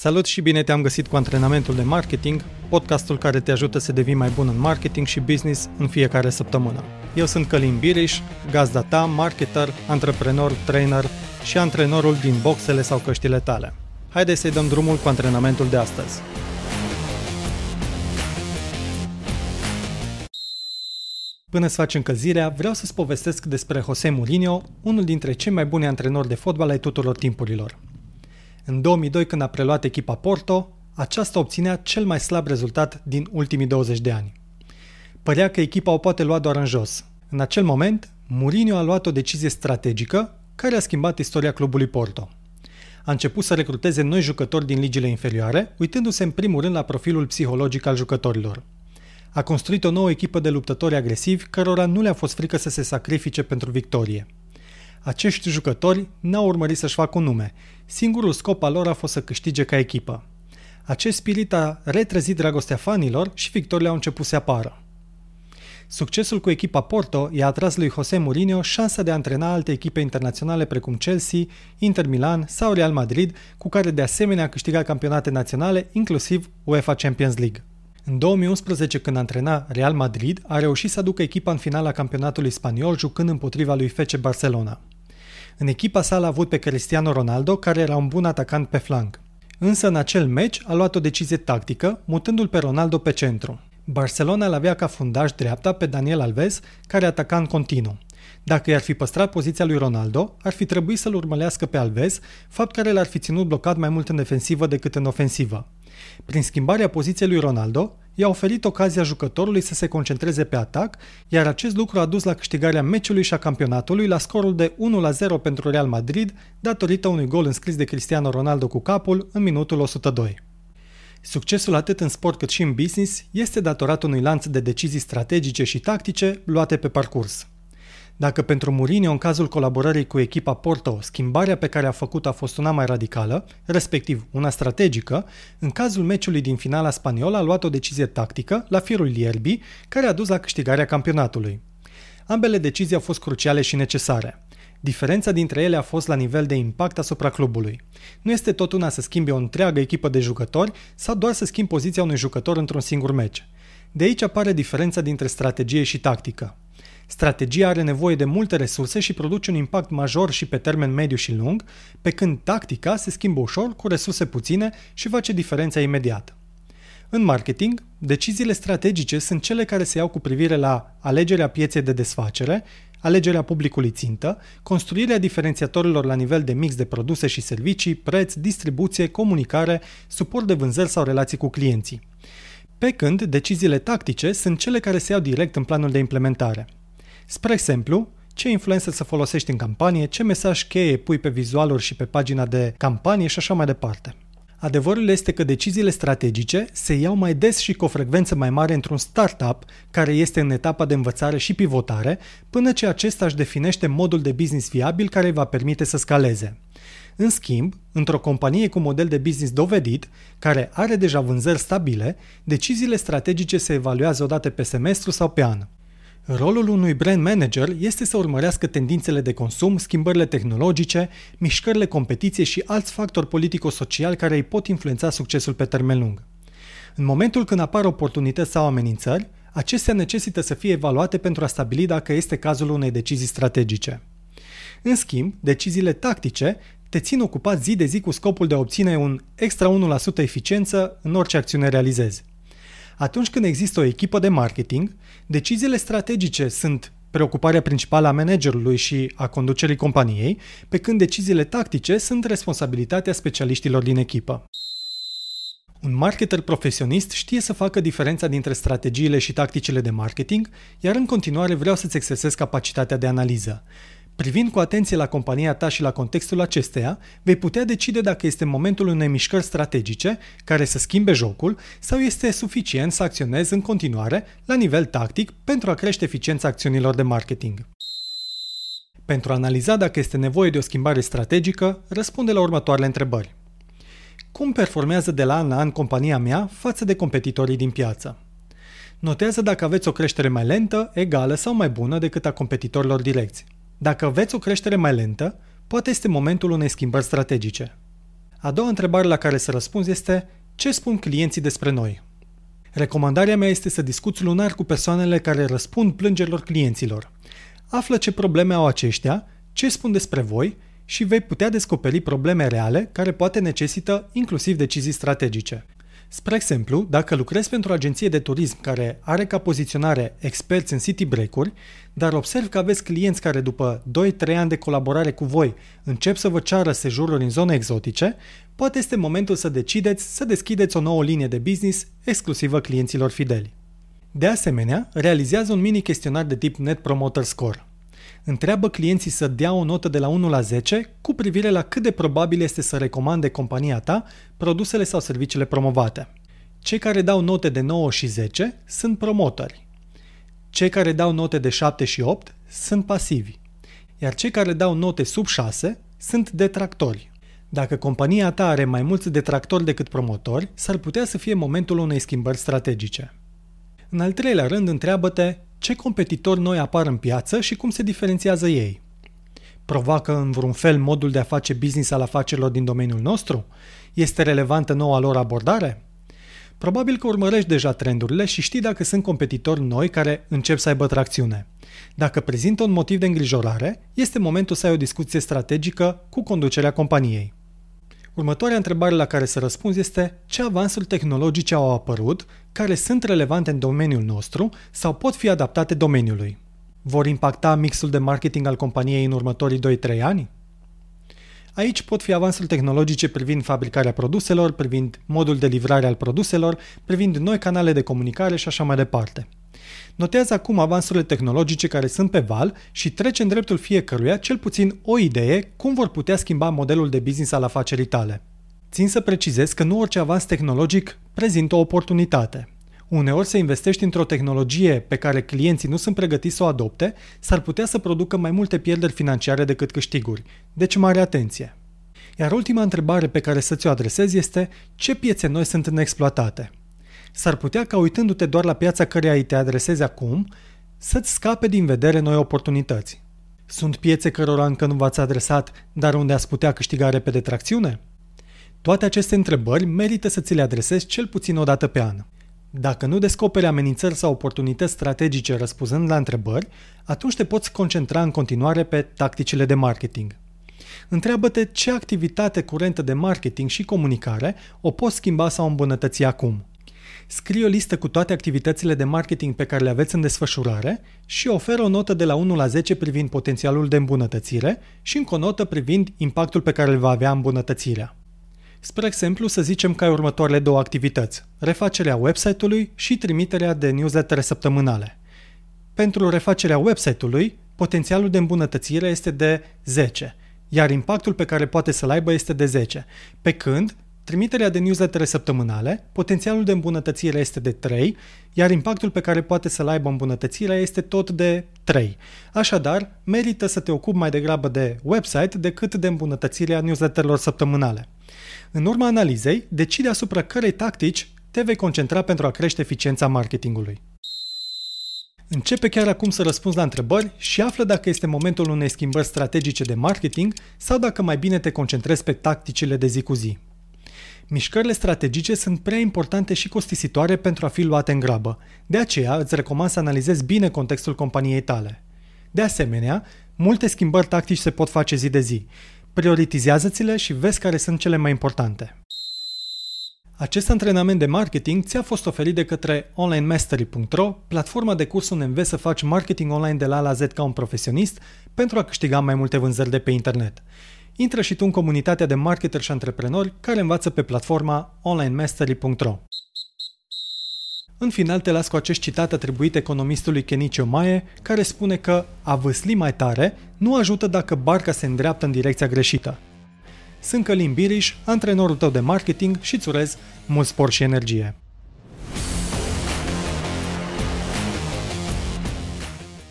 Salut și bine te-am găsit cu antrenamentul de marketing, podcastul care te ajută să devii mai bun în marketing și business în fiecare săptămână. Eu sunt Călin Biriș, gazda ta, marketer, antreprenor, trainer și antrenorul din boxele sau căștile tale. Haideți să-i dăm drumul cu antrenamentul de astăzi. Până să faci încălzirea, vreau să-ți povestesc despre Jose Mourinho, unul dintre cei mai buni antrenori de fotbal ai tuturor timpurilor. În 2002, când a preluat echipa Porto, aceasta obținea cel mai slab rezultat din ultimii 20 de ani. Părea că echipa o poate lua doar în jos. În acel moment, Mourinho a luat o decizie strategică care a schimbat istoria clubului Porto. A început să recruteze noi jucători din ligile inferioare, uitându-se în primul rând la profilul psihologic al jucătorilor. A construit o nouă echipă de luptători agresivi, cărora nu le-a fost frică să se sacrifice pentru victorie – acești jucători n-au urmărit să-și facă un nume. Singurul scop al lor a fost să câștige ca echipă. Acest spirit a retrezit dragostea fanilor și victorile au început să apară. Succesul cu echipa Porto i-a atras lui José Mourinho șansa de a antrena alte echipe internaționale precum Chelsea, Inter Milan sau Real Madrid, cu care de asemenea a câștigat campionate naționale, inclusiv UEFA Champions League. În 2011, când antrena Real Madrid, a reușit să aducă echipa în finala campionatului spaniol, jucând împotriva lui FC Barcelona. În echipa sa l-a avut pe Cristiano Ronaldo, care era un bun atacant pe flanc. Însă în acel meci a luat o decizie tactică, mutându-l pe Ronaldo pe centru. Barcelona l avea ca fundaș dreapta pe Daniel Alves, care ataca în continuu. Dacă i-ar fi păstrat poziția lui Ronaldo, ar fi trebuit să-l urmălească pe Alves, fapt care l-ar fi ținut blocat mai mult în defensivă decât în ofensivă. Prin schimbarea poziției lui Ronaldo, i-a oferit ocazia jucătorului să se concentreze pe atac, iar acest lucru a dus la câștigarea meciului și a campionatului la scorul de 1-0 pentru Real Madrid, datorită unui gol înscris de Cristiano Ronaldo cu capul în minutul 102. Succesul atât în sport cât și în business este datorat unui lanț de decizii strategice și tactice luate pe parcurs. Dacă pentru Mourinho, în cazul colaborării cu echipa Porto, schimbarea pe care a făcut-o a fost una mai radicală, respectiv una strategică, în cazul meciului din finala spaniolă a luat o decizie tactică, la firul ierbii, care a dus la câștigarea campionatului. Ambele decizii au fost cruciale și necesare. Diferența dintre ele a fost la nivel de impact asupra clubului. Nu este tot una să schimbi o întreagă echipă de jucători sau doar să schimbi poziția unui jucător într-un singur meci. De aici apare diferența dintre strategie și tactică. Strategia are nevoie de multe resurse și produce un impact major și pe termen mediu și lung, pe când tactica se schimbă ușor cu resurse puține și face diferența imediat. În marketing, deciziile strategice sunt cele care se iau cu privire la alegerea pieței de desfacere, alegerea publicului țintă, construirea diferențiatorilor la nivel de mix de produse și servicii, preț, distribuție, comunicare, suport de vânzări sau relații cu clienții. Pe când deciziile tactice sunt cele care se iau direct în planul de implementare – Spre exemplu, ce influență să folosești în campanie, ce mesaj cheie pui pe vizualuri și pe pagina de campanie și așa mai departe. Adevărul este că deciziile strategice se iau mai des și cu o frecvență mai mare într-un startup care este în etapa de învățare și pivotare, până ce acesta își definește modul de business viabil care îi va permite să scaleze. În schimb, într-o companie cu model de business dovedit, care are deja vânzări stabile, deciziile strategice se evaluează odată pe semestru sau pe an. Rolul unui brand manager este să urmărească tendințele de consum, schimbările tehnologice, mișcările competiție și alți factori politico-sociali care îi pot influența succesul pe termen lung. În momentul când apar oportunități sau amenințări, acestea necesită să fie evaluate pentru a stabili dacă este cazul unei decizii strategice. În schimb, deciziile tactice te țin ocupat zi de zi cu scopul de a obține un extra 1% eficiență în orice acțiune realizezi. Atunci când există o echipă de marketing, deciziile strategice sunt preocuparea principală a managerului și a conducerii companiei, pe când deciziile tactice sunt responsabilitatea specialiștilor din echipă. Un marketer profesionist știe să facă diferența dintre strategiile și tacticile de marketing, iar în continuare vreau să-ți exersez capacitatea de analiză. Privind cu atenție la compania ta și la contextul acesteia, vei putea decide dacă este momentul unei mișcări strategice care să schimbe jocul sau este suficient să acționezi în continuare la nivel tactic pentru a crește eficiența acțiunilor de marketing. Pentru a analiza dacă este nevoie de o schimbare strategică, răspunde la următoarele întrebări. Cum performează de la an la an compania mea față de competitorii din piață? Notează dacă aveți o creștere mai lentă, egală sau mai bună decât a competitorilor direcți. Dacă veți o creștere mai lentă, poate este momentul unei schimbări strategice. A doua întrebare la care să răspunzi este ce spun clienții despre noi? Recomandarea mea este să discuți lunar cu persoanele care răspund plângerilor clienților. Află ce probleme au aceștia, ce spun despre voi și vei putea descoperi probleme reale care poate necesită inclusiv decizii strategice. Spre exemplu, dacă lucrezi pentru o agenție de turism care are ca poziționare experți în city break-uri, dar observ că aveți clienți care după 2-3 ani de colaborare cu voi încep să vă ceară sejururi în zone exotice, poate este momentul să decideți să deschideți o nouă linie de business exclusivă clienților fideli. De asemenea, realizează un mini chestionar de tip Net Promoter Score. Întreabă clienții să dea o notă de la 1 la 10 cu privire la cât de probabil este să recomande compania ta produsele sau serviciile promovate. Cei care dau note de 9 și 10 sunt promotori. Cei care dau note de 7 și 8 sunt pasivi. Iar cei care dau note sub 6 sunt detractori. Dacă compania ta are mai mulți detractori decât promotori, s-ar putea să fie momentul unei schimbări strategice. În al treilea rând, întreabă-te ce competitori noi apar în piață și cum se diferențiază ei. Provoacă în vreun fel modul de a face business al afacerilor din domeniul nostru? Este relevantă noua lor abordare? Probabil că urmărești deja trendurile și știi dacă sunt competitori noi care încep să aibă tracțiune. Dacă prezintă un motiv de îngrijorare, este momentul să ai o discuție strategică cu conducerea companiei. Următoarea întrebare la care să răspunzi este ce avansuri tehnologice au apărut care sunt relevante în domeniul nostru sau pot fi adaptate domeniului. Vor impacta mixul de marketing al companiei în următorii 2-3 ani? Aici pot fi avansuri tehnologice privind fabricarea produselor, privind modul de livrare al produselor, privind noi canale de comunicare și așa mai departe. Notează acum avansurile tehnologice care sunt pe val și trece în dreptul fiecăruia cel puțin o idee cum vor putea schimba modelul de business al afacerii tale. Țin să precizez că nu orice avans tehnologic prezintă o oportunitate. Uneori să investești într-o tehnologie pe care clienții nu sunt pregătiți să o adopte, s-ar putea să producă mai multe pierderi financiare decât câștiguri. Deci mare atenție! Iar ultima întrebare pe care să ți-o adresezi este ce piețe noi sunt neexploatate? S-ar putea ca uitându-te doar la piața căreia îi te adresezi acum, să-ți scape din vedere noi oportunități. Sunt piețe cărora încă nu v-ați adresat, dar unde ați putea câștiga repede tracțiune? Toate aceste întrebări merită să ți le adresezi cel puțin o dată pe an. Dacă nu descoperi amenințări sau oportunități strategice răspunzând la întrebări, atunci te poți concentra în continuare pe tacticile de marketing. Întreabă-te ce activitate curentă de marketing și comunicare o poți schimba sau îmbunătăți acum. Scrie o listă cu toate activitățile de marketing pe care le aveți în desfășurare și oferă o notă de la 1 la 10 privind potențialul de îmbunătățire și încă o notă privind impactul pe care îl va avea îmbunătățirea. Spre exemplu, să zicem că ai următoarele două activități, refacerea website-ului și trimiterea de newslettere săptămânale. Pentru refacerea website-ului, potențialul de îmbunătățire este de 10, iar impactul pe care poate să-l aibă este de 10, pe când trimiterea de newslettere săptămânale, potențialul de îmbunătățire este de 3, iar impactul pe care poate să-l aibă îmbunătățirea este tot de 3. Așadar, merită să te ocupi mai degrabă de website decât de îmbunătățirea newsletterelor săptămânale. În urma analizei, decide asupra cărei tactici te vei concentra pentru a crește eficiența marketingului. Începe chiar acum să răspunzi la întrebări și află dacă este momentul unei schimbări strategice de marketing sau dacă mai bine te concentrezi pe tacticile de zi cu zi. Mișcările strategice sunt prea importante și costisitoare pentru a fi luate în grabă, de aceea îți recomand să analizezi bine contextul companiei tale. De asemenea, multe schimbări tactici se pot face zi de zi, prioritizează-ți-le și vezi care sunt cele mai importante. Acest antrenament de marketing ți-a fost oferit de către onlinemastery.ro, platforma de curs unde înveți să faci marketing online de la A la Z ca un profesionist pentru a câștiga mai multe vânzări de pe internet. Intră și tu în comunitatea de marketeri și antreprenori care învață pe platforma onlinemastery.ro. În final te las cu acest citat atribuit economistului Kenichi Omae, care spune că a vâsli mai tare nu ajută dacă barca se îndreaptă în direcția greșită. Sunt Călin Biriș, antrenorul tău de marketing și îți urez mult spor și energie.